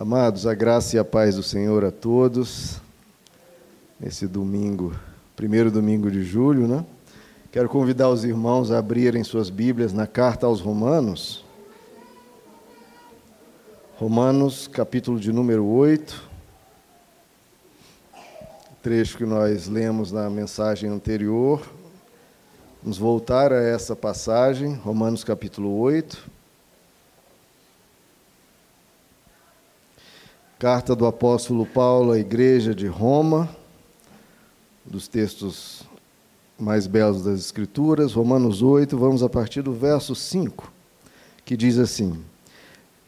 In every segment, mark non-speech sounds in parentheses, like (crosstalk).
Amados, a graça e a paz do Senhor a todos. Nesse domingo, primeiro domingo de julho, né? Quero convidar os irmãos a abrirem suas Bíblias na carta aos Romanos. Romanos, capítulo de número 8. Trecho que nós lemos na mensagem anterior. Vamos voltar a essa passagem, Romanos capítulo 8. Carta do apóstolo Paulo à igreja de Roma, dos textos mais belos das Escrituras, Romanos 8, vamos a partir do verso 5, que diz assim: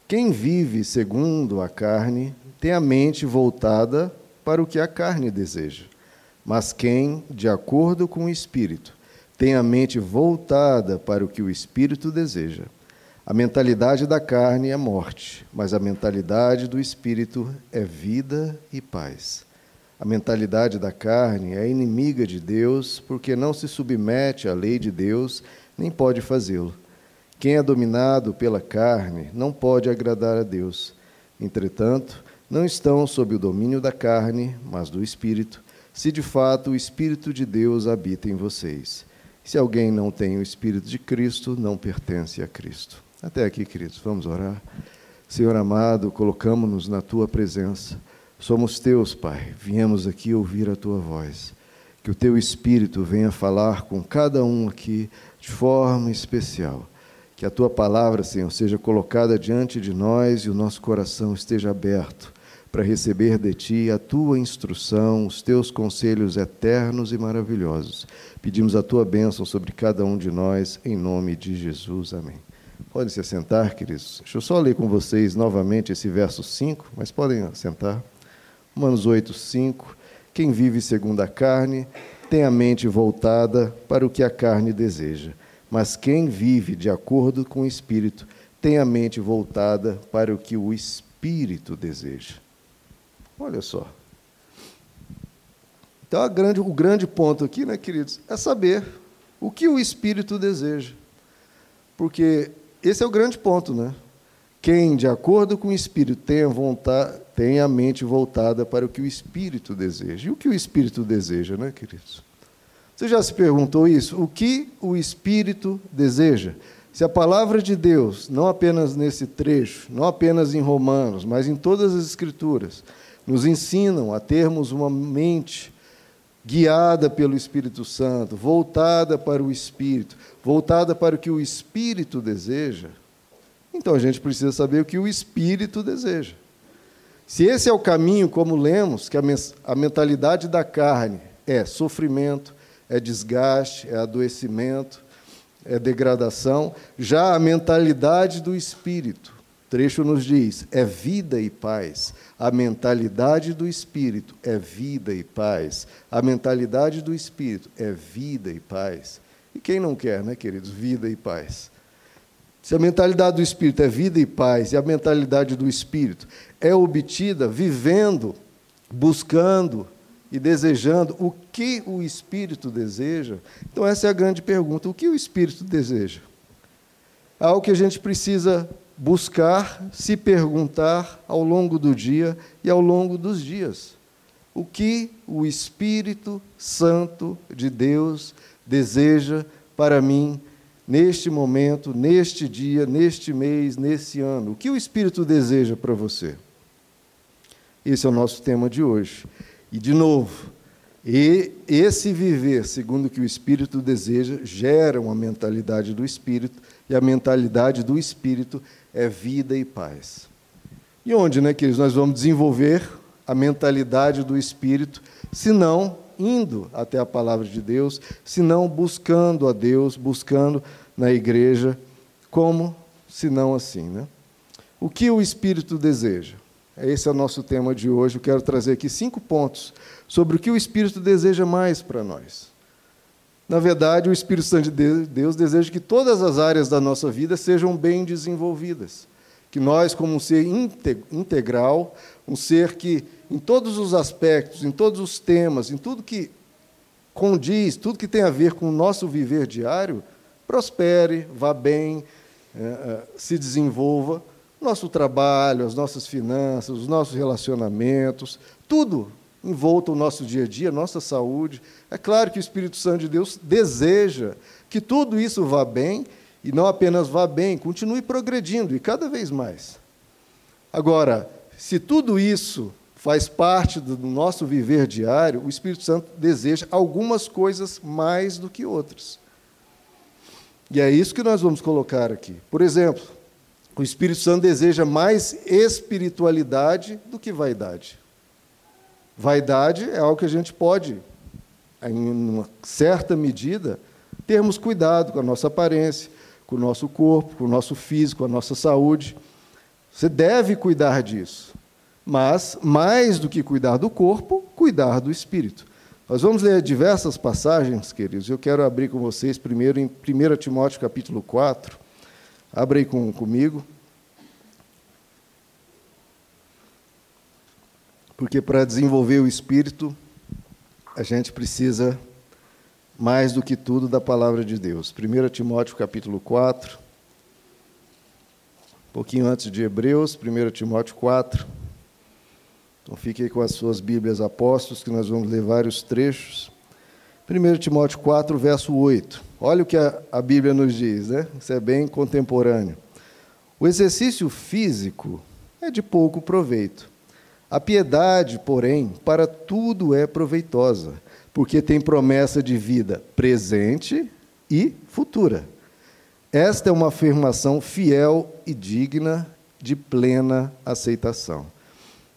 Quem vive segundo a carne tem a mente voltada para o que a carne deseja, mas quem, de acordo com o Espírito, tem a mente voltada para o que o Espírito deseja. A mentalidade da carne é morte, mas a mentalidade do espírito é vida e paz. A mentalidade da carne é inimiga de Deus porque não se submete à lei de Deus, nem pode fazê-lo. Quem é dominado pela carne não pode agradar a Deus. Entretanto, não estão sob o domínio da carne, mas do espírito, se de fato o espírito de Deus habita em vocês. Se alguém não tem o espírito de Cristo, não pertence a Cristo. Até aqui, queridos, vamos orar. Senhor amado, colocamos-nos na tua presença. Somos teus, Pai. Viemos aqui ouvir a tua voz. Que o teu espírito venha falar com cada um aqui de forma especial. Que a tua palavra, Senhor, seja colocada diante de nós e o nosso coração esteja aberto para receber de ti a tua instrução, os teus conselhos eternos e maravilhosos. Pedimos a tua bênção sobre cada um de nós, em nome de Jesus. Amém. Podem se assentar, queridos. Deixa eu só ler com vocês novamente esse verso 5, mas podem assentar. Romanos 8, 5. Quem vive segundo a carne tem a mente voltada para o que a carne deseja, mas quem vive de acordo com o Espírito tem a mente voltada para o que o Espírito deseja. Olha só. Então, grande, o grande ponto aqui, né, queridos, é saber o que o Espírito deseja. Porque esse é o grande ponto, né? Quem, de acordo com o Espírito, tem a, vontade, tem a mente voltada para o que o Espírito deseja. E o que o Espírito deseja, né, queridos? Você já se perguntou isso? O que o Espírito deseja? Se a palavra de Deus, não apenas nesse trecho, não apenas em Romanos, mas em todas as Escrituras, nos ensinam a termos uma mente guiada pelo Espírito Santo, voltada para o Espírito, voltada para o que o Espírito deseja, então a gente precisa saber o que o Espírito deseja. Se esse é o caminho, como lemos, que a mentalidade da carne é sofrimento, é desgaste, é adoecimento, é degradação, já a mentalidade do Espírito, trecho nos diz, é vida e paz. A mentalidade do espírito é vida e paz. A mentalidade do espírito é vida e paz. E quem não quer, né, queridos, vida e paz? Se a mentalidade do espírito é vida e paz, e a mentalidade do espírito é obtida vivendo, buscando e desejando o que o espírito deseja, então essa é a grande pergunta: o que o espírito deseja? Algo que a gente precisa buscar, se perguntar ao longo do dia e ao longo dos dias. O que o Espírito Santo de Deus deseja para mim neste momento, neste dia, neste mês, nesse ano? O que o Espírito deseja para você? Esse é o nosso tema de hoje. E, de novo, e esse viver segundo o que o Espírito deseja gera uma mentalidade do Espírito, e a mentalidade do Espírito é vida e paz. E onde, né, queridos, nós vamos desenvolver a mentalidade do Espírito, se não indo até a palavra de Deus, se não buscando a Deus, buscando na igreja, como se não assim, né? O que o Espírito deseja? Esse é o nosso tema de hoje. Eu quero trazer aqui cinco pontos sobre o que o Espírito deseja mais para nós. Na verdade, o Espírito Santo de Deus deseja que todas as áreas da nossa vida sejam bem desenvolvidas. Que nós, como um ser integral, um ser que, em todos os aspectos, em todos os temas, em tudo que condiz, tudo que tem a ver com o nosso viver diário, prospere, vá bem, é, é, se desenvolva, Nosso trabalho, as nossas finanças, os nossos relacionamentos, tudo envolto o nosso dia a dia, nossa saúde. É claro que o Espírito Santo de Deus deseja que tudo isso vá bem, e não apenas vá bem, continue progredindo, e cada vez mais. Agora, se tudo isso faz parte do nosso viver diário, o Espírito Santo deseja algumas coisas mais do que outras. E é isso que nós vamos colocar aqui. Por exemplo, o Espírito Santo deseja mais espiritualidade do que vaidade. Vaidade é algo que a gente pode, em uma certa medida, termos cuidado com a nossa aparência, com o nosso corpo, com o nosso físico, com a nossa saúde. Você deve cuidar disso. Mas, mais do que cuidar do corpo, cuidar do espírito. Nós vamos ler diversas passagens, queridos. Eu quero abrir com vocês primeiro em 1 Timóteo capítulo 4. Abra aí com, comigo. Porque para desenvolver o espírito, a gente precisa mais do que tudo da palavra de Deus. 1 Timóteo capítulo 4. Um pouquinho antes de Hebreus, 1 Timóteo 4. Então fique aí com as suas Bíblias apóstolos, que nós vamos ler vários trechos. 1 Timóteo 4, verso 8. Olha o que a, a Bíblia nos diz, né? Isso é bem contemporâneo. O exercício físico é de pouco proveito. A piedade, porém, para tudo é proveitosa, porque tem promessa de vida presente e futura. Esta é uma afirmação fiel e digna de plena aceitação.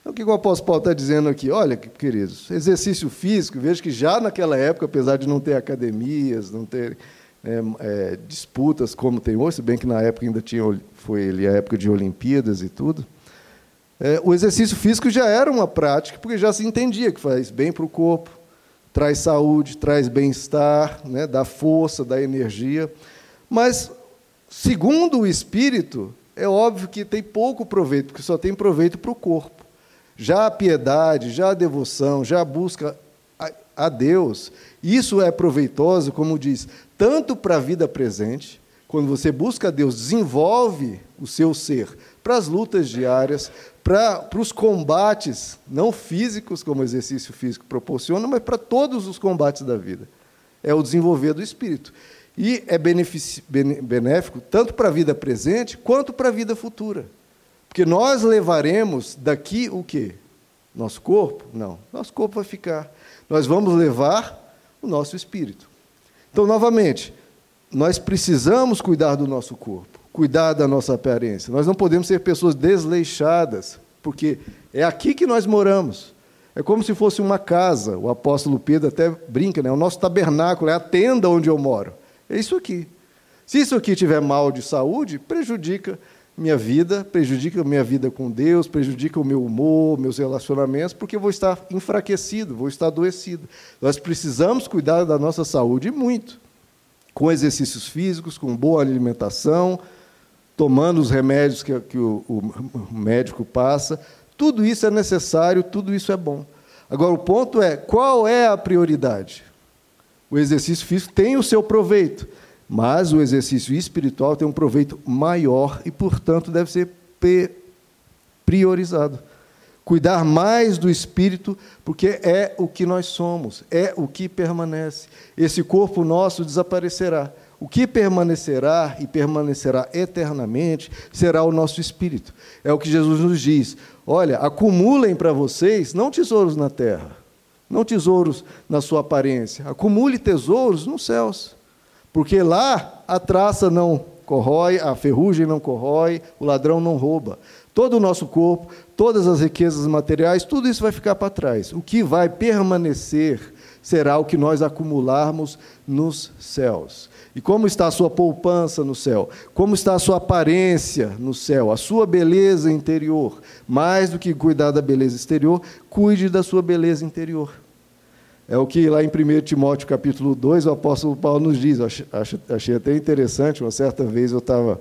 Então, o que o apóstolo Paulo está dizendo aqui? Olha, queridos, exercício físico, vejo que já naquela época, apesar de não ter academias, não ter é, é, disputas como tem hoje, se bem que na época ainda tinha, foi ali a época de Olimpíadas e tudo, é, o exercício físico já era uma prática, porque já se entendia que faz bem para o corpo, traz saúde, traz bem-estar, né, dá força, dá energia. Mas, segundo o espírito, é óbvio que tem pouco proveito, porque só tem proveito para o corpo. Já a piedade, já a devoção, já a busca a Deus, isso é proveitoso, como diz, tanto para a vida presente, quando você busca a Deus, desenvolve o seu ser para as lutas diárias, para, para os combates, não físicos, como o exercício físico proporciona, mas para todos os combates da vida. É o desenvolver do espírito. E é benéfico tanto para a vida presente quanto para a vida futura. Porque nós levaremos daqui o quê? Nosso corpo? Não. Nosso corpo vai ficar. Nós vamos levar o nosso espírito. Então, novamente, nós precisamos cuidar do nosso corpo, cuidar da nossa aparência. Nós não podemos ser pessoas desleixadas, porque é aqui que nós moramos. É como se fosse uma casa. O apóstolo Pedro até brinca, né? O nosso tabernáculo é a tenda onde eu moro. É isso aqui. Se isso aqui tiver mal de saúde, prejudica minha vida, prejudica minha vida com Deus, prejudica o meu humor, meus relacionamentos, porque eu vou estar enfraquecido, vou estar adoecido. Nós precisamos cuidar da nossa saúde muito, com exercícios físicos, com boa alimentação, tomando os remédios que, que o, o, médico passa. Tudo isso é necessário, tudo isso é bom. Agora, o ponto é: qual é a prioridade? O exercício físico tem o seu proveito mas o exercício espiritual tem um proveito maior e, portanto, deve ser priorizado. Cuidar mais do espírito, porque é o que nós somos, é o que permanece. Esse corpo nosso desaparecerá. O que permanecerá e permanecerá eternamente será o nosso espírito. É o que Jesus nos diz. Olha, acumulem para vocês não tesouros na terra, não tesouros na sua aparência, acumule tesouros nos céus porque lá a traça não corrói, a ferrugem não corrói, o ladrão não rouba. Todo o nosso corpo, todas as riquezas materiais, tudo isso vai ficar para trás. O que vai permanecer será o que nós acumularmos nos céus. E como está a sua poupança no céu? Como está a sua aparência no céu? A sua beleza interior? Mais do que cuidar da beleza exterior, cuide da sua beleza interior. É o que lá em 1 Timóteo capítulo 2 o apóstolo Paulo nos diz. Achei, achei até interessante, uma certa vez eu estava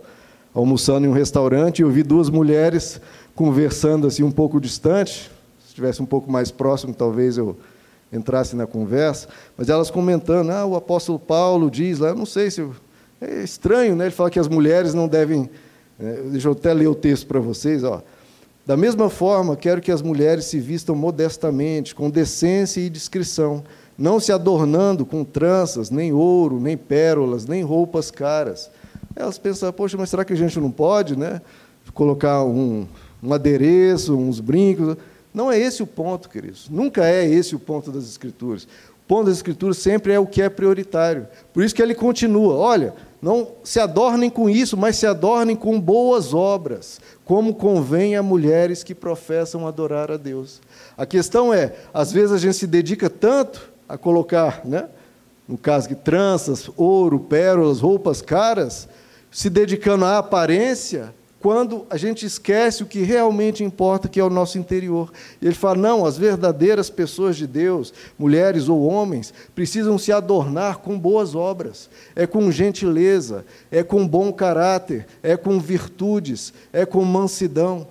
almoçando em um restaurante e eu vi duas mulheres conversando assim um pouco distante. Se estivesse um pouco mais próximo, talvez eu entrasse na conversa. Mas elas comentando, ah, o apóstolo Paulo diz lá, eu não sei se... É estranho, né? Ele fala que as mulheres não devem É, deixa eu até ler o texto para vocês. Ó. Da mesma forma, quero que as mulheres se vistam modestamente, com decência e discrição, não se adornando com tranças, nem ouro, nem pérolas, nem roupas caras. Elas pensam, poxa, mas será que a gente não pode né, colocar um, um adereço, uns brincos? Não é esse o ponto, queridos. Nunca é esse o ponto das Escrituras. O ponto das Escrituras sempre é o que é prioritário. Por isso que ele continua: olha, não se adornem com isso, mas se adornem com boas obras, como convém a mulheres que professam adorar a Deus. A questão é, às vezes a gente se dedica tanto a colocar, né, no caso que tranças, ouro, pérolas, roupas caras, se dedicando à aparência, quando a gente esquece o que realmente importa, que é o nosso interior. E ele fala: não, as verdadeiras pessoas de Deus, mulheres ou homens, precisam se adornar com boas obras, é com gentileza, é com bom caráter, é com virtudes, é com mansidão,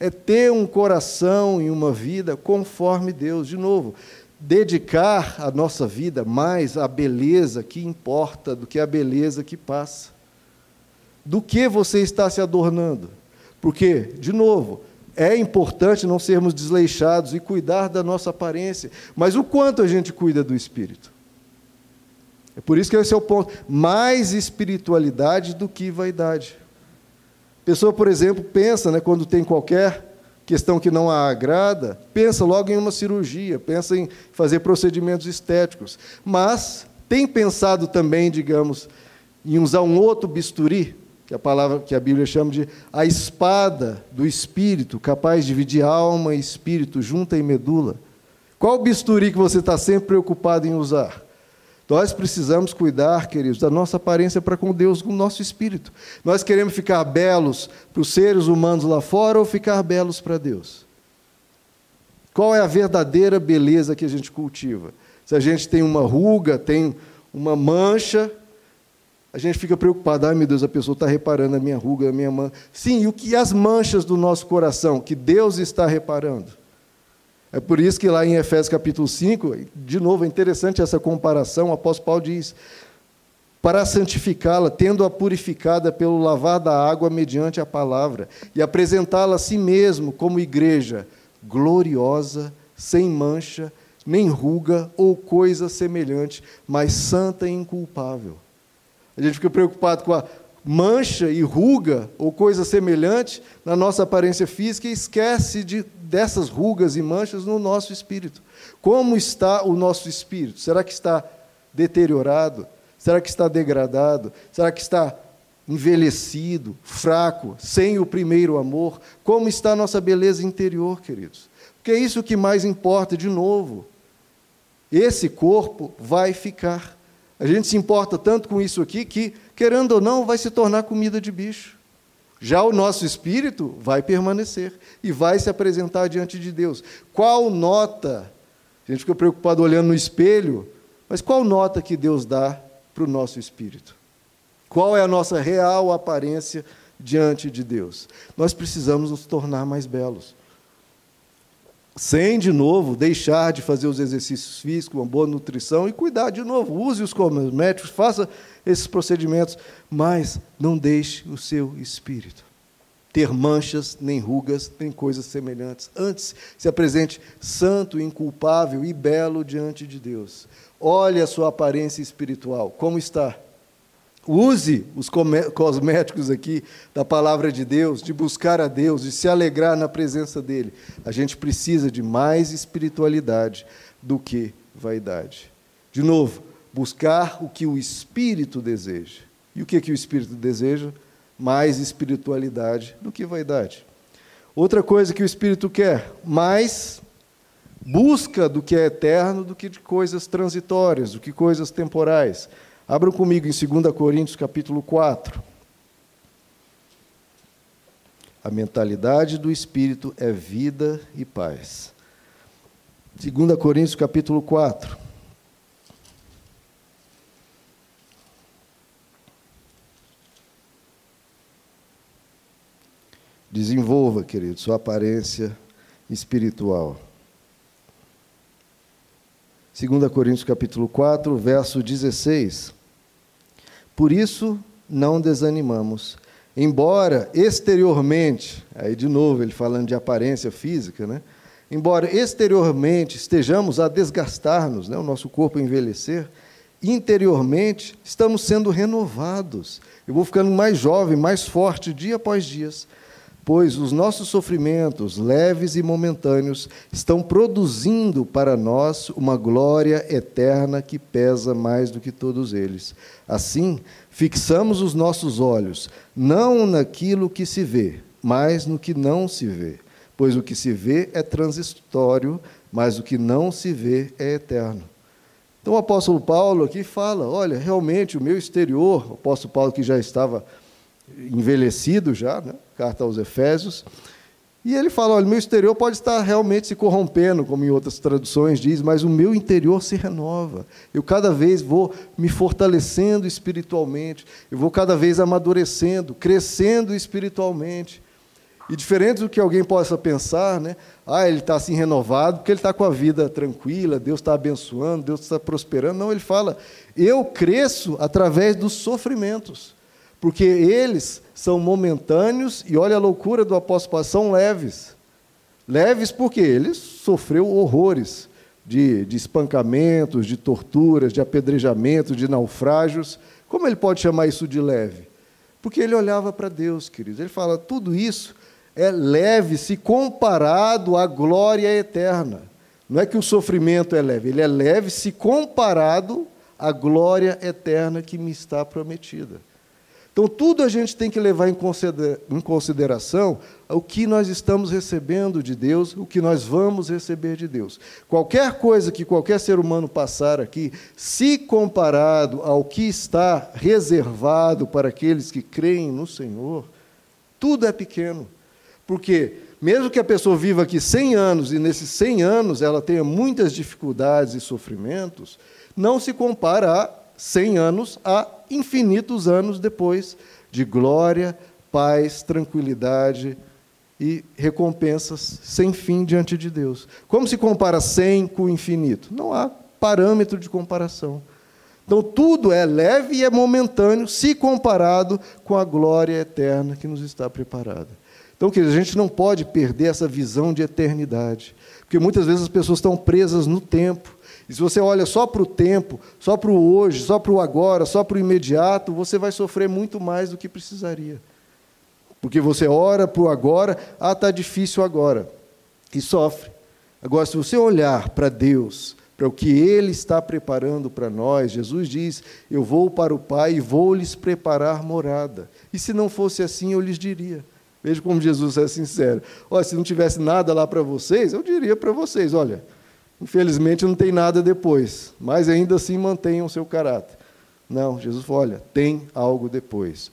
é ter um coração e uma vida conforme Deus. De novo, dedicar a nossa vida mais à beleza que importa do que a beleza que passa do que você está se adornando. Porque, de novo, é importante não sermos desleixados e cuidar da nossa aparência, mas o quanto a gente cuida do espírito. É por isso que esse é o ponto. Mais espiritualidade do que vaidade. A pessoa, por exemplo, pensa, né, quando tem qualquer questão que não a agrada, pensa logo em uma cirurgia, pensa em fazer procedimentos estéticos. Mas tem pensado também, digamos, em usar um outro bisturi que a palavra que a Bíblia chama de a espada do espírito, capaz de dividir alma e espírito, junta e medula. Qual bisturi que você está sempre preocupado em usar? Nós precisamos cuidar, queridos, da nossa aparência para com Deus, com o nosso espírito. Nós queremos ficar belos para os seres humanos lá fora ou ficar belos para Deus? Qual é a verdadeira beleza que a gente cultiva? Se a gente tem uma ruga, tem uma mancha, a gente fica preocupado, ai meu Deus, a pessoa está reparando a minha ruga, a minha mão. Sim, e o que as manchas do nosso coração, que Deus está reparando. É por isso que lá em Efésios capítulo 5, de novo, é interessante essa comparação, o apóstolo Paulo diz, para santificá-la, tendo-a purificada pelo lavar da água mediante a palavra, e apresentá-la a si mesmo como igreja gloriosa, sem mancha, nem ruga ou coisa semelhante, mas santa e inculpável. A gente fica preocupado com a mancha e ruga ou coisa semelhante na nossa aparência física e esquece de, dessas rugas e manchas no nosso espírito. Como está o nosso espírito? Será que está deteriorado? Será que está degradado? Será que está envelhecido, fraco, sem o primeiro amor? Como está a nossa beleza interior, queridos? Porque é isso que mais importa, de novo. Esse corpo vai ficar. A gente se importa tanto com isso aqui que, querendo ou não, vai se tornar comida de bicho. Já o nosso espírito vai permanecer e vai se apresentar diante de Deus. Qual nota? A gente fica preocupado olhando no espelho, mas qual nota que Deus dá para o nosso espírito? Qual é a nossa real aparência diante de Deus? Nós precisamos nos tornar mais belos sem, de novo, deixar de fazer os exercícios físicos, uma boa nutrição e cuidar, de novo, use os cosméticos, faça esses procedimentos, mas não deixe o seu espírito ter manchas, nem rugas, nem coisas semelhantes. Antes, se apresente santo, inculpável e belo diante de Deus. Olhe a sua aparência espiritual, como está? Use os cosméticos aqui da palavra de Deus, de buscar a Deus, de se alegrar na presença dEle. A gente precisa de mais espiritualidade do que vaidade. De novo, buscar o que o Espírito deseja. E o que, que o Espírito deseja? Mais espiritualidade do que vaidade. Outra coisa que o Espírito quer, mais busca do que é eterno do que de coisas transitórias, do que coisas temporais. Abram comigo em 2 Coríntios capítulo 4. A mentalidade do Espírito é vida e paz. 2 Coríntios capítulo 4. Desenvolva, querido, sua aparência espiritual. 2 Coríntios capítulo 4, verso 16. Por isso não desanimamos. embora exteriormente, aí de novo ele falando de aparência física, né? Embora exteriormente estejamos a desgastar-nos, né, o nosso corpo envelhecer, interiormente estamos sendo renovados. Eu vou ficando mais jovem, mais forte dia após dia, pois os nossos sofrimentos, leves e momentâneos, estão produzindo para nós uma glória eterna que pesa mais do que todos eles. Assim, fixamos os nossos olhos não naquilo que se vê, mas no que não se vê, pois o que se vê é transitório, mas o que não se vê é eterno. Então o apóstolo Paulo aqui fala: olha, realmente o meu exterior, o apóstolo Paulo que já estava envelhecido já, né? carta aos Efésios, e ele fala: olha, meu exterior pode estar realmente se corrompendo, como em outras traduções diz, mas o meu interior se renova. Eu cada vez vou me fortalecendo espiritualmente, eu vou cada vez amadurecendo, crescendo espiritualmente. E diferente do que alguém possa pensar, né? Ah, ele está assim renovado porque ele está com a vida tranquila, Deus está abençoando, Deus está prosperando. Não, ele fala, eu cresço através dos sofrimentos, porque eles são momentâneos e olha a loucura do apóstolo são leves. Leves porque ele sofreu horrores de, de espancamentos, de torturas, de apedrejamentos, de naufrágios. Como ele pode chamar isso de leve? Porque ele olhava para Deus, queridos. Ele fala, tudo isso é leve se comparado à glória eterna. Não é que o sofrimento é leve, ele é leve se comparado à glória eterna que me está prometida. Então, tudo a gente tem que levar em consideração o que nós estamos recebendo de Deus, o que nós vamos receber de Deus. Qualquer coisa que qualquer ser humano passar aqui, se comparado ao que está reservado para aqueles que creem no Senhor, tudo é pequeno. Porque, mesmo que a pessoa viva aqui 100 anos e nesses 100 anos ela tenha muitas dificuldades e sofrimentos, não se compara a 100 anos a infinitos anos depois de glória, paz, tranquilidade e recompensas sem fim diante de Deus. Como se compara 100 com o infinito? Não há parâmetro de comparação. Então, tudo é leve e é momentâneo se comparado com a glória eterna que nos está preparada. Então, queridos, a gente não pode perder essa visão de eternidade, porque muitas vezes as pessoas estão presas no tempo. E se você olha só para o tempo, só para o hoje, só para o agora, só para o imediato, você vai sofrer muito mais do que precisaria. Porque você ora para o agora, ah, está difícil agora, e sofre. Agora, se você olhar para Deus, para o que Ele está preparando para nós, Jesus diz: Eu vou para o Pai e vou lhes preparar morada. E se não fosse assim, eu lhes diria. Veja como Jesus é sincero. Olha, se não tivesse nada lá para vocês, eu diria para vocês: olha, infelizmente não tem nada depois, mas ainda assim mantenham o seu caráter. Não, Jesus falou: olha, tem algo depois.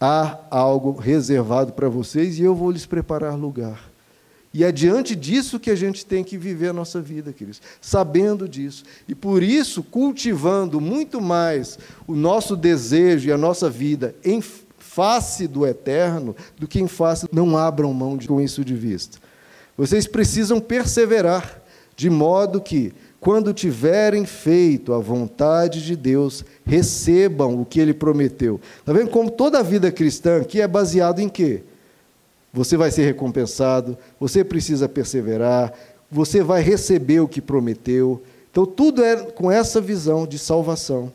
Há algo reservado para vocês e eu vou lhes preparar lugar. E é diante disso que a gente tem que viver a nossa vida, queridos, sabendo disso. E por isso, cultivando muito mais o nosso desejo e a nossa vida em face do eterno do que em face. Não abram mão de, com isso de vista. Vocês precisam perseverar, de modo que, quando tiverem feito a vontade de Deus, recebam o que ele prometeu. Está vendo como toda a vida cristã aqui é baseada em quê? Você vai ser recompensado, você precisa perseverar, você vai receber o que prometeu. Então, tudo é com essa visão de salvação.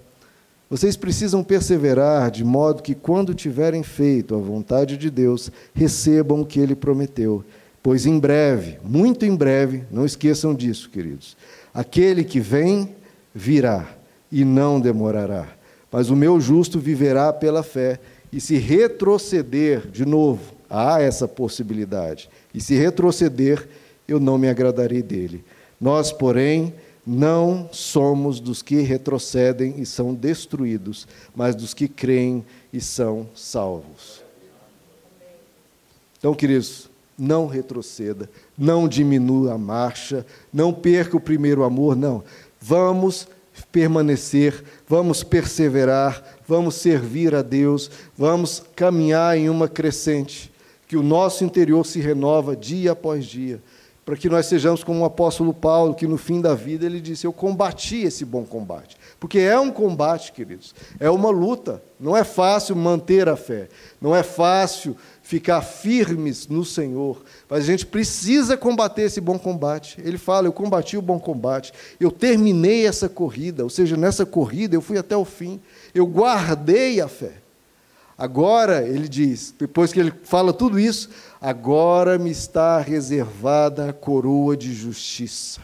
Vocês precisam perseverar de modo que, quando tiverem feito a vontade de Deus, recebam o que ele prometeu. Pois em breve, muito em breve, não esqueçam disso, queridos, aquele que vem virá e não demorará. Mas o meu justo viverá pela fé, e se retroceder, de novo, há essa possibilidade, e se retroceder, eu não me agradarei dele. Nós, porém, não somos dos que retrocedem e são destruídos, mas dos que creem e são salvos. Então, queridos, não retroceda, não diminua a marcha, não perca o primeiro amor, não. Vamos permanecer, vamos perseverar, vamos servir a Deus, vamos caminhar em uma crescente, que o nosso interior se renova dia após dia para que nós sejamos como o apóstolo Paulo, que no fim da vida ele disse: Eu combati esse bom combate. Porque é um combate, queridos, é uma luta. Não é fácil manter a fé, não é fácil ficar firmes no Senhor, mas a gente precisa combater esse bom combate. Ele fala: Eu combati o bom combate, eu terminei essa corrida, ou seja, nessa corrida eu fui até o fim, eu guardei a fé. Agora, ele diz, depois que ele fala tudo isso, agora me está reservada a coroa de justiça,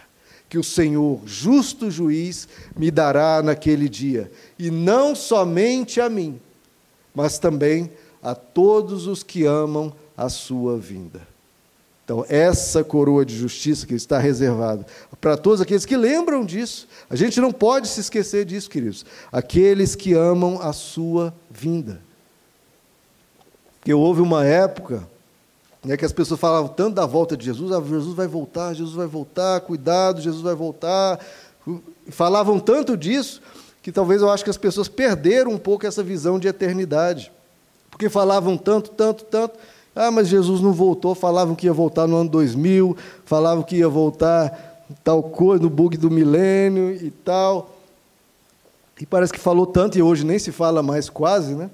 que o Senhor, justo juiz, me dará naquele dia, e não somente a mim, mas também a todos os que amam a sua vinda. Então, essa coroa de justiça que está reservada para todos aqueles que lembram disso. A gente não pode se esquecer disso, queridos. Aqueles que amam a sua vinda. Porque houve uma época né, que as pessoas falavam tanto da volta de Jesus, ah, Jesus vai voltar, Jesus vai voltar, cuidado, Jesus vai voltar. Falavam tanto disso que talvez eu acho que as pessoas perderam um pouco essa visão de eternidade. Porque falavam tanto, tanto, tanto. Ah, mas Jesus não voltou, falavam que ia voltar no ano 2000, falavam que ia voltar tal coisa, no bug do milênio e tal. E parece que falou tanto e hoje nem se fala mais quase, né?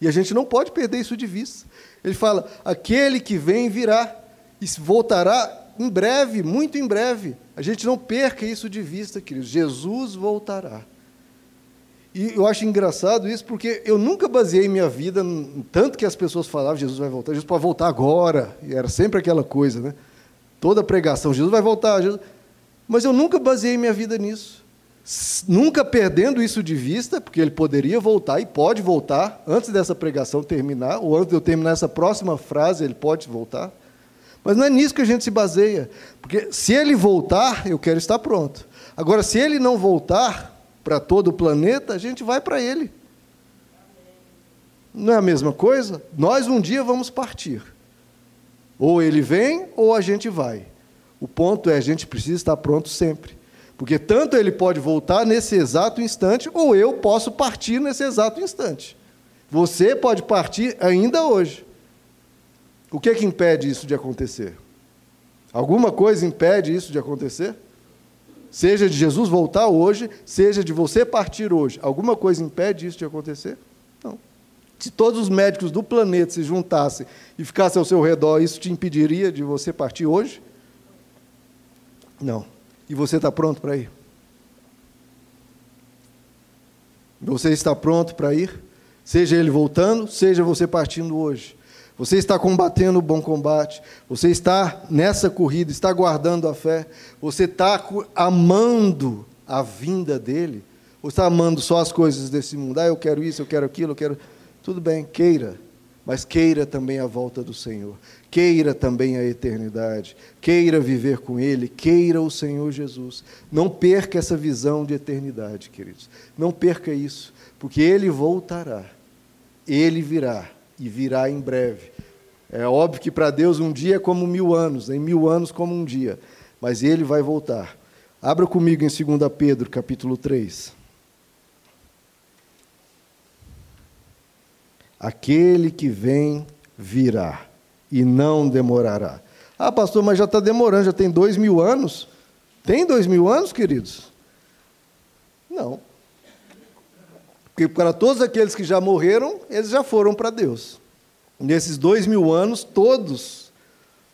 E a gente não pode perder isso de vista. Ele fala: aquele que vem virá e voltará em breve, muito em breve. A gente não perca isso de vista, queridos. Jesus voltará. E eu acho engraçado isso, porque eu nunca baseei minha vida, tanto que as pessoas falavam, Jesus vai voltar, Jesus pode voltar agora. E era sempre aquela coisa, né? Toda pregação, Jesus vai voltar. Jesus... Mas eu nunca baseei minha vida nisso nunca perdendo isso de vista, porque ele poderia voltar e pode voltar antes dessa pregação terminar, ou antes de eu terminar essa próxima frase, ele pode voltar. Mas não é nisso que a gente se baseia, porque se ele voltar, eu quero estar pronto. Agora, se ele não voltar para todo o planeta, a gente vai para ele. Não é a mesma coisa? Nós um dia vamos partir. Ou ele vem, ou a gente vai. O ponto é, a gente precisa estar pronto sempre. Porque tanto ele pode voltar nesse exato instante, ou eu posso partir nesse exato instante. Você pode partir ainda hoje. O que é que impede isso de acontecer? Alguma coisa impede isso de acontecer? Seja de Jesus voltar hoje, seja de você partir hoje. Alguma coisa impede isso de acontecer? Não. Se todos os médicos do planeta se juntassem e ficassem ao seu redor, isso te impediria de você partir hoje? Não. E você está pronto para ir? Você está pronto para ir? Seja ele voltando, seja você partindo hoje. Você está combatendo o bom combate. Você está nessa corrida, está guardando a fé. Você está amando a vinda dele. Ou está amando só as coisas desse mundo? Ah, eu quero isso, eu quero aquilo, eu quero. Tudo bem, queira. Mas queira também a volta do Senhor queira também a eternidade, queira viver com Ele, queira o Senhor Jesus. Não perca essa visão de eternidade, queridos. Não perca isso, porque Ele voltará, Ele virá e virá em breve. É óbvio que para Deus um dia é como mil anos, em mil anos como um dia, mas Ele vai voltar. Abra comigo em 2 Pedro, capítulo 3. Aquele que vem virá e não demorará. Ah, pastor, mas já está demorando, já tem dois mil anos. Tem dois mil anos, queridos? Não. Porque para todos aqueles que já morreram, eles já foram para Deus. Nesses dois mil anos, todos,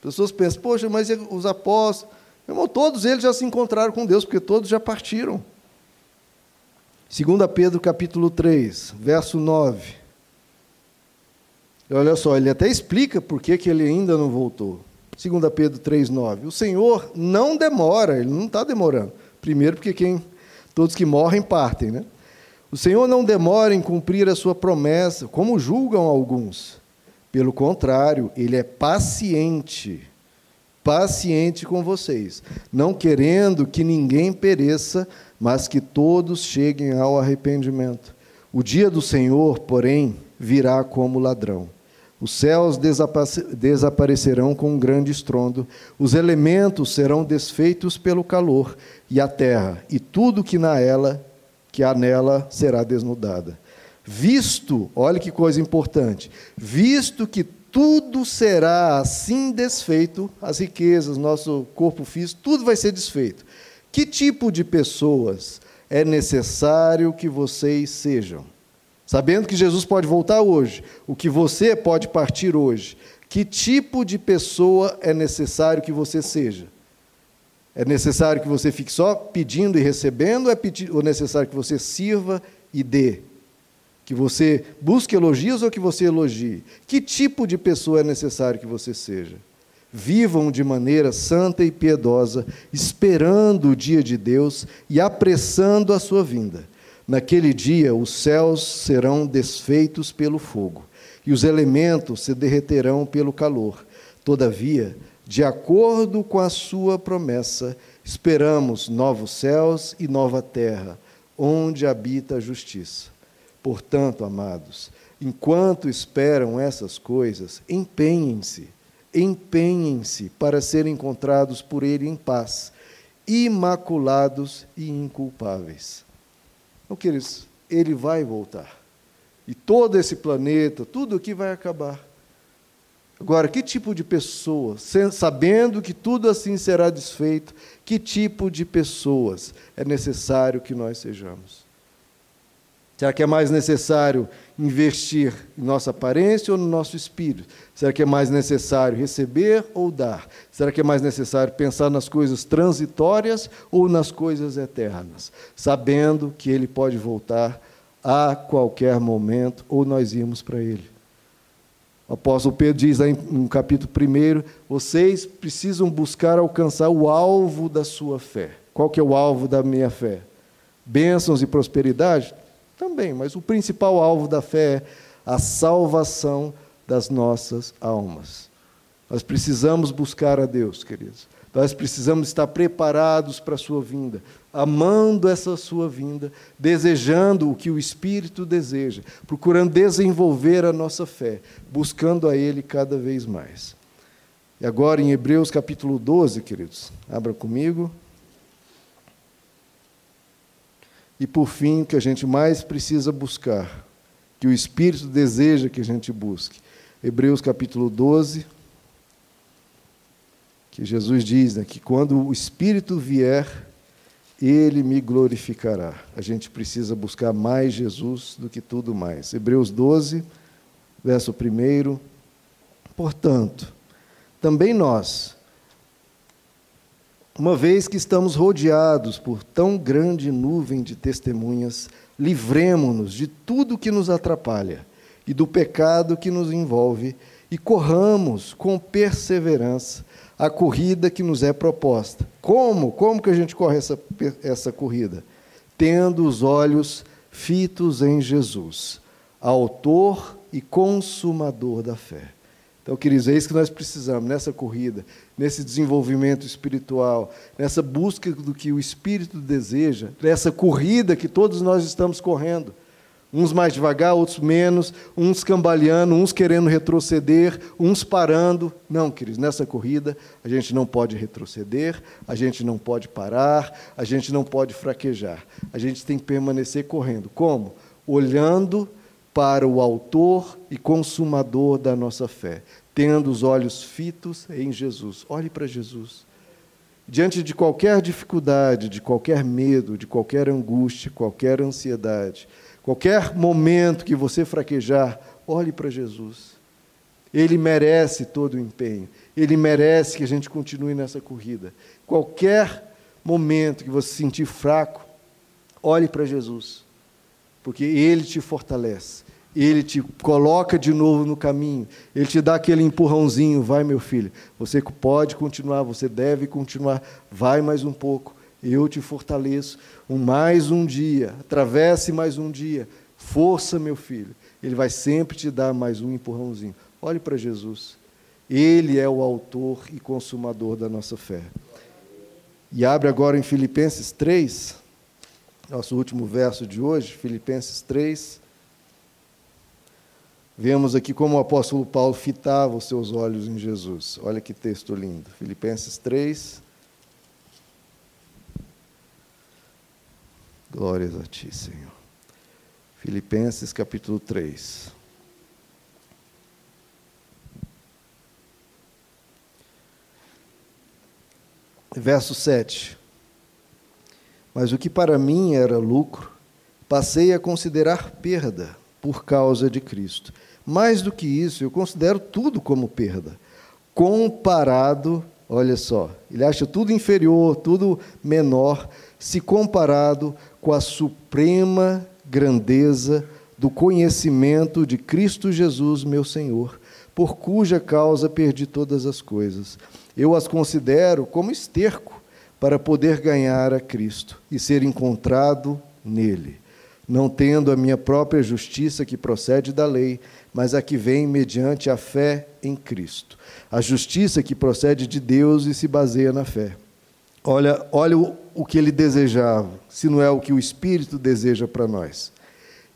pessoas pensam, poxa, mas os apóstolos, irmão, todos eles já se encontraram com Deus, porque todos já partiram. 2 Pedro capítulo 3, verso 9. Olha só, ele até explica por que, que ele ainda não voltou. 2 Pedro 3,9. O Senhor não demora, ele não está demorando. Primeiro, porque quem, todos que morrem partem, né? O Senhor não demora em cumprir a sua promessa, como julgam alguns. Pelo contrário, ele é paciente, paciente com vocês, não querendo que ninguém pereça, mas que todos cheguem ao arrependimento. O dia do Senhor, porém, virá como ladrão. Os céus desaparecerão com um grande estrondo, os elementos serão desfeitos pelo calor, e a terra e tudo que na ela, que há nela será desnudada. Visto, olha que coisa importante, visto que tudo será assim desfeito, as riquezas, nosso corpo físico, tudo vai ser desfeito. Que tipo de pessoas é necessário que vocês sejam? Sabendo que Jesus pode voltar hoje, o que você pode partir hoje, que tipo de pessoa é necessário que você seja? É necessário que você fique só pedindo e recebendo, ou é necessário que você sirva e dê? Que você busque elogios ou que você elogie? Que tipo de pessoa é necessário que você seja? Vivam de maneira santa e piedosa, esperando o dia de Deus e apressando a sua vinda. Naquele dia os céus serão desfeitos pelo fogo, e os elementos se derreterão pelo calor. Todavia, de acordo com a sua promessa, esperamos novos céus e nova terra, onde habita a justiça. Portanto, amados, enquanto esperam essas coisas, empenhem-se, empenhem-se para serem encontrados por Ele em paz, imaculados e inculpáveis. Então, queridos, Ele vai voltar. E todo esse planeta, tudo aqui vai acabar. Agora, que tipo de pessoa, sabendo que tudo assim será desfeito, que tipo de pessoas é necessário que nós sejamos? Será que é mais necessário investir em nossa aparência ou no nosso espírito? Será que é mais necessário receber ou dar? Será que é mais necessário pensar nas coisas transitórias ou nas coisas eternas? Sabendo que Ele pode voltar a qualquer momento ou nós irmos para Ele. O apóstolo Pedro diz lá no capítulo 1: vocês precisam buscar alcançar o alvo da sua fé. Qual que é o alvo da minha fé? Bênçãos e prosperidade? Também, mas o principal alvo da fé é a salvação das nossas almas. Nós precisamos buscar a Deus, queridos. Nós precisamos estar preparados para a sua vinda, amando essa sua vinda, desejando o que o Espírito deseja, procurando desenvolver a nossa fé, buscando a Ele cada vez mais. E agora em Hebreus capítulo 12, queridos, abra comigo. E por fim, o que a gente mais precisa buscar, que o Espírito deseja que a gente busque. Hebreus capítulo 12, que Jesus diz né, que quando o Espírito vier, ele me glorificará. A gente precisa buscar mais Jesus do que tudo mais. Hebreus 12, verso 1. Portanto, também nós, uma vez que estamos rodeados por tão grande nuvem de testemunhas, livremo-nos de tudo que nos atrapalha e do pecado que nos envolve e corramos com perseverança a corrida que nos é proposta. Como? Como que a gente corre essa, essa corrida? Tendo os olhos fitos em Jesus, autor e consumador da fé. Então, queridos, é isso que nós precisamos nessa corrida, nesse desenvolvimento espiritual, nessa busca do que o Espírito deseja, nessa corrida que todos nós estamos correndo. Uns mais devagar, outros menos, uns cambaleando, uns querendo retroceder, uns parando. Não, queridos, nessa corrida a gente não pode retroceder, a gente não pode parar, a gente não pode fraquejar. A gente tem que permanecer correndo. Como? Olhando para o Autor e Consumador da nossa fé, tendo os olhos fitos em Jesus. Olhe para Jesus. Diante de qualquer dificuldade, de qualquer medo, de qualquer angústia, qualquer ansiedade, Qualquer momento que você fraquejar, olhe para Jesus. Ele merece todo o empenho. Ele merece que a gente continue nessa corrida. Qualquer momento que você se sentir fraco, olhe para Jesus. Porque Ele te fortalece. Ele te coloca de novo no caminho. Ele te dá aquele empurrãozinho. Vai, meu filho. Você pode continuar, você deve continuar. Vai mais um pouco eu te fortaleço. Um mais um dia, atravesse mais um dia. Força, meu filho. Ele vai sempre te dar mais um empurrãozinho. Olhe para Jesus. Ele é o autor e consumador da nossa fé. E abre agora em Filipenses 3, nosso último verso de hoje, Filipenses 3. Vemos aqui como o apóstolo Paulo fitava os seus olhos em Jesus. Olha que texto lindo. Filipenses 3, Glórias a ti, Senhor. Filipenses capítulo 3. Verso 7. Mas o que para mim era lucro, passei a considerar perda por causa de Cristo. Mais do que isso, eu considero tudo como perda, comparado, olha só, ele acha tudo inferior, tudo menor, se comparado com a suprema grandeza do conhecimento de Cristo Jesus, meu Senhor, por cuja causa perdi todas as coisas. Eu as considero como esterco para poder ganhar a Cristo e ser encontrado nele não tendo a minha própria justiça que procede da lei, mas a que vem mediante a fé em Cristo. A justiça que procede de Deus e se baseia na fé. Olha, olha o, o que ele desejava, se não é o que o Espírito deseja para nós.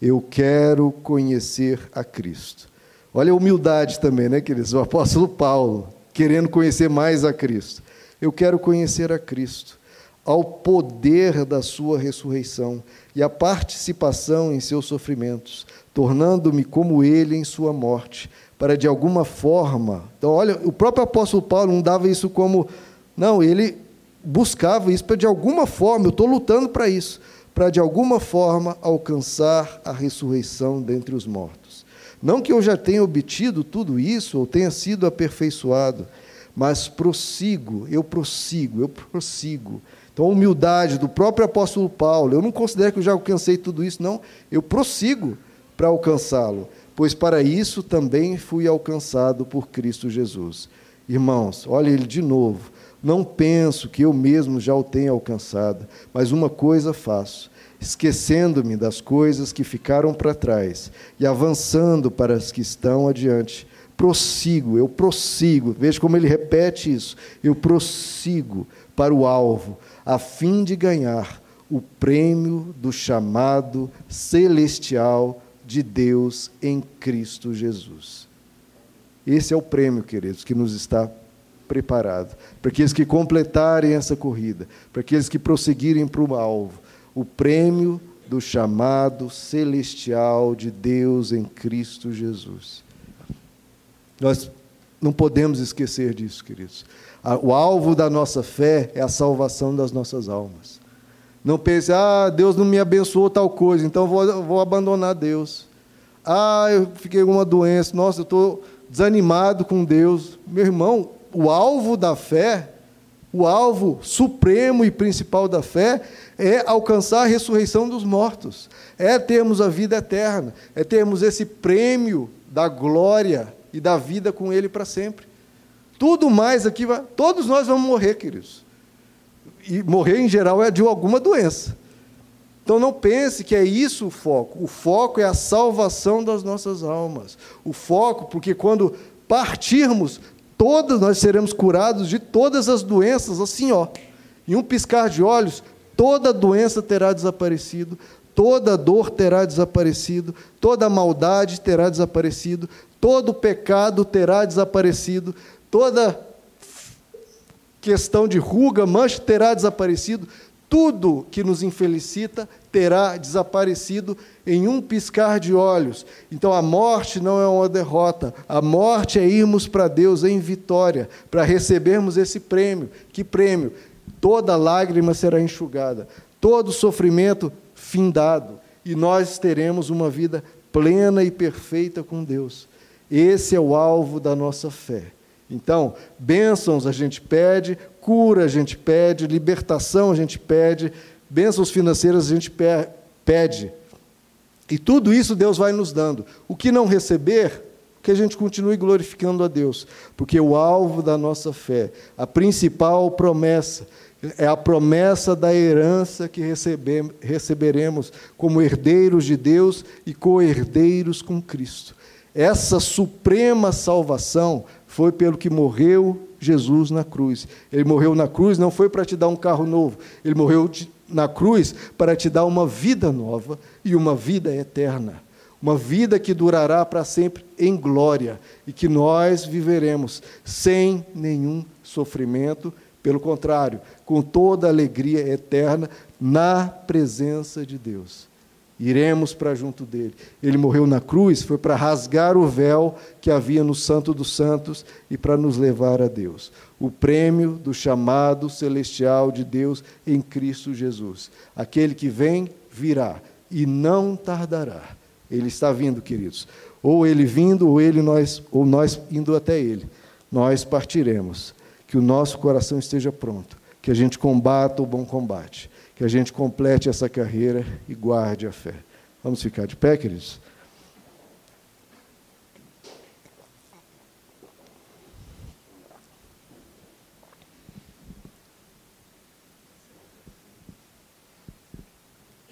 Eu quero conhecer a Cristo. Olha a humildade também, né, queridos? O apóstolo Paulo, querendo conhecer mais a Cristo. Eu quero conhecer a Cristo ao poder da sua ressurreição e a participação em seus sofrimentos, tornando-me como ele em sua morte, para de alguma forma. Então, olha, o próprio apóstolo Paulo não dava isso como. Não, ele buscava isso para de alguma forma, eu estou lutando para isso, para de alguma forma alcançar a ressurreição dentre os mortos. Não que eu já tenha obtido tudo isso ou tenha sido aperfeiçoado, mas prossigo, eu prossigo, eu prossigo então, a humildade do próprio apóstolo Paulo, eu não considero que eu já alcancei tudo isso, não, eu prossigo para alcançá-lo, pois para isso também fui alcançado por Cristo Jesus. Irmãos, olha ele de novo. Não penso que eu mesmo já o tenha alcançado, mas uma coisa faço, esquecendo-me das coisas que ficaram para trás e avançando para as que estão adiante. Prossigo, eu prossigo. Veja como ele repete isso. Eu prossigo para o alvo, a fim de ganhar o prêmio do chamado celestial de Deus em Cristo Jesus. Esse é o prêmio, queridos, que nos está preparado. Para aqueles que completarem essa corrida, para aqueles que prosseguirem para o alvo. O prêmio do chamado celestial de Deus em Cristo Jesus. Nós não podemos esquecer disso, queridos. O alvo da nossa fé é a salvação das nossas almas. Não pense, ah, Deus não me abençoou tal coisa, então vou, vou abandonar Deus. Ah, eu fiquei com uma doença, nossa, eu estou desanimado com Deus. Meu irmão, o alvo da fé, o alvo supremo e principal da fé é alcançar a ressurreição dos mortos, é termos a vida eterna, é termos esse prêmio da glória e da vida com Ele para sempre. Tudo mais aqui, vai, todos nós vamos morrer, queridos. E morrer, em geral, é de alguma doença. Então não pense que é isso o foco. O foco é a salvação das nossas almas. O foco, porque quando partirmos, todos nós seremos curados de todas as doenças, assim, ó. Em um piscar de olhos, toda doença terá desaparecido, toda dor terá desaparecido, toda maldade terá desaparecido, todo pecado terá desaparecido, toda questão de ruga, mancha terá desaparecido, tudo que nos infelicita terá desaparecido em um piscar de olhos. Então a morte não é uma derrota, a morte é irmos para Deus em vitória, para recebermos esse prêmio. Que prêmio? Toda lágrima será enxugada, todo sofrimento findado, e nós teremos uma vida plena e perfeita com Deus. Esse é o alvo da nossa fé. Então, bênçãos a gente pede, cura a gente pede, libertação a gente pede, bênçãos financeiras a gente pede. E tudo isso Deus vai nos dando. O que não receber, que a gente continue glorificando a Deus, porque o alvo da nossa fé, a principal promessa, é a promessa da herança que receberemos como herdeiros de Deus e co-herdeiros com Cristo. Essa suprema salvação foi pelo que morreu Jesus na cruz. Ele morreu na cruz não foi para te dar um carro novo, ele morreu na cruz para te dar uma vida nova e uma vida eterna. Uma vida que durará para sempre em glória e que nós viveremos sem nenhum sofrimento, pelo contrário, com toda alegria eterna na presença de Deus. Iremos para junto dele. Ele morreu na cruz, foi para rasgar o véu que havia no Santo dos Santos e para nos levar a Deus. O prêmio do chamado celestial de Deus em Cristo Jesus. Aquele que vem, virá e não tardará. Ele está vindo, queridos. Ou ele vindo, ou ele nós, ou nós indo até ele. Nós partiremos. Que o nosso coração esteja pronto, que a gente combata o bom combate que a gente complete essa carreira e guarde a fé. Vamos ficar de pé, queridos?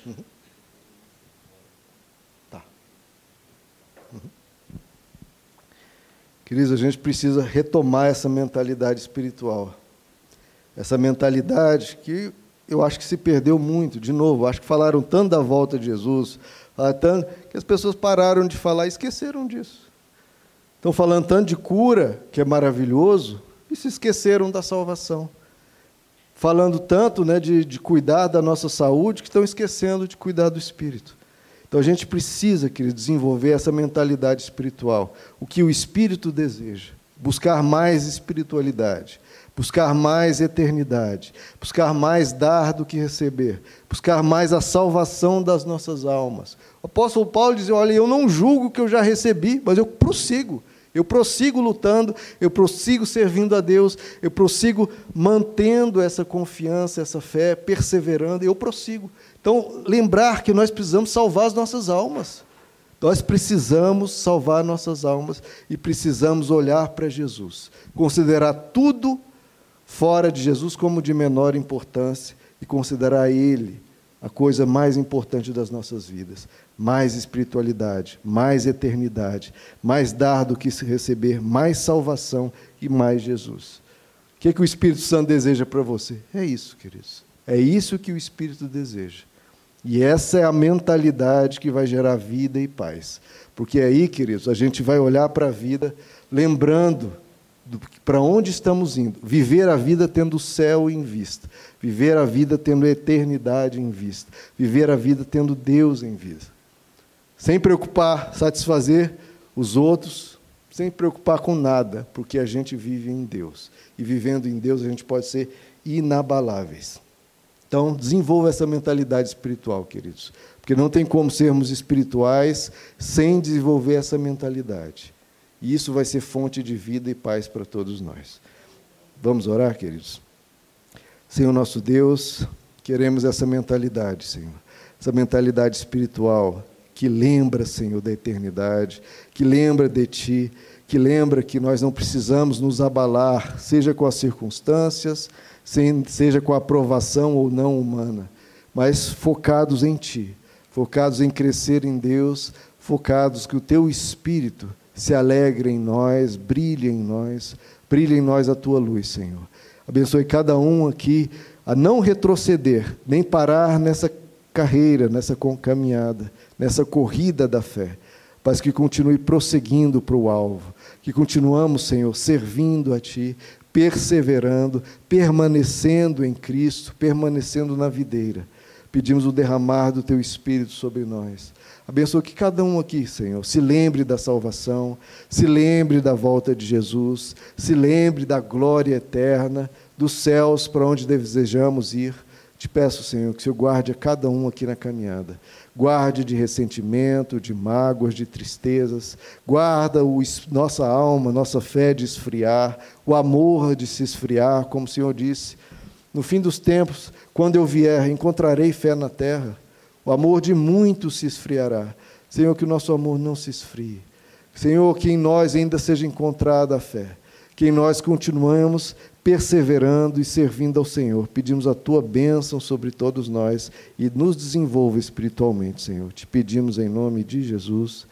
(laughs) Tá. Uhum. Queridos, a gente precisa retomar essa mentalidade espiritual. Essa mentalidade que eu acho que se perdeu muito, de novo. Acho que falaram tanto da volta de Jesus, tanto, que as pessoas pararam de falar e esqueceram disso. Estão falando tanto de cura, que é maravilhoso, e se esqueceram da salvação. Falando tanto né, de, de cuidar da nossa saúde, que estão esquecendo de cuidar do espírito. Então a gente precisa, querido, desenvolver essa mentalidade espiritual. O que o espírito deseja. Buscar mais espiritualidade buscar mais eternidade, buscar mais dar do que receber, buscar mais a salvação das nossas almas. O apóstolo Paulo dizia: Olha, eu não julgo que eu já recebi, mas eu prossigo. Eu prossigo lutando, eu prossigo servindo a Deus, eu prossigo mantendo essa confiança, essa fé, perseverando, eu prossigo. Então, lembrar que nós precisamos salvar as nossas almas. Nós precisamos salvar nossas almas e precisamos olhar para Jesus, considerar tudo fora de Jesus como de menor importância e considerar Ele a coisa mais importante das nossas vidas. Mais espiritualidade, mais eternidade, mais dar do que receber, mais salvação e mais Jesus. O que, é que o Espírito Santo deseja para você? É isso, queridos. É isso que o Espírito deseja. E essa é a mentalidade que vai gerar vida e paz. Porque aí, queridos, a gente vai olhar para a vida lembrando para onde estamos indo. Viver a vida tendo o céu em vista. Viver a vida tendo a eternidade em vista. Viver a vida tendo Deus em vista. Sem preocupar, satisfazer os outros, sem preocupar com nada, porque a gente vive em Deus. E vivendo em Deus, a gente pode ser inabaláveis. Então, desenvolva essa mentalidade espiritual, queridos. Porque não tem como sermos espirituais sem desenvolver essa mentalidade. E isso vai ser fonte de vida e paz para todos nós. Vamos orar, queridos? Senhor nosso Deus, queremos essa mentalidade, Senhor. Essa mentalidade espiritual que lembra, Senhor, da eternidade, que lembra de Ti, que lembra que nós não precisamos nos abalar, seja com as circunstâncias, seja com a aprovação ou não humana, mas focados em Ti, focados em crescer em Deus, focados que o Teu Espírito se alegre em nós, brilhe em nós, brilhe em nós a tua luz, Senhor. Abençoe cada um aqui a não retroceder, nem parar nessa carreira, nessa caminhada, nessa corrida da fé, mas que continue prosseguindo para o alvo, que continuamos, Senhor, servindo a Ti, perseverando, permanecendo em Cristo, permanecendo na videira. Pedimos o derramar do Teu Espírito sobre nós Abençoa que cada um aqui, Senhor, se lembre da salvação, se lembre da volta de Jesus, se lembre da glória eterna, dos céus para onde desejamos ir. Te peço, Senhor, que o Senhor guarde a cada um aqui na caminhada. Guarde de ressentimento, de mágoas, de tristezas. Guarda o, nossa alma, nossa fé de esfriar, o amor de se esfriar, como o Senhor disse. No fim dos tempos, quando eu vier, encontrarei fé na terra. O amor de muitos se esfriará. Senhor, que o nosso amor não se esfrie. Senhor, que em nós ainda seja encontrada a fé. Que em nós continuemos perseverando e servindo ao Senhor. Pedimos a tua bênção sobre todos nós e nos desenvolva espiritualmente, Senhor. Te pedimos em nome de Jesus.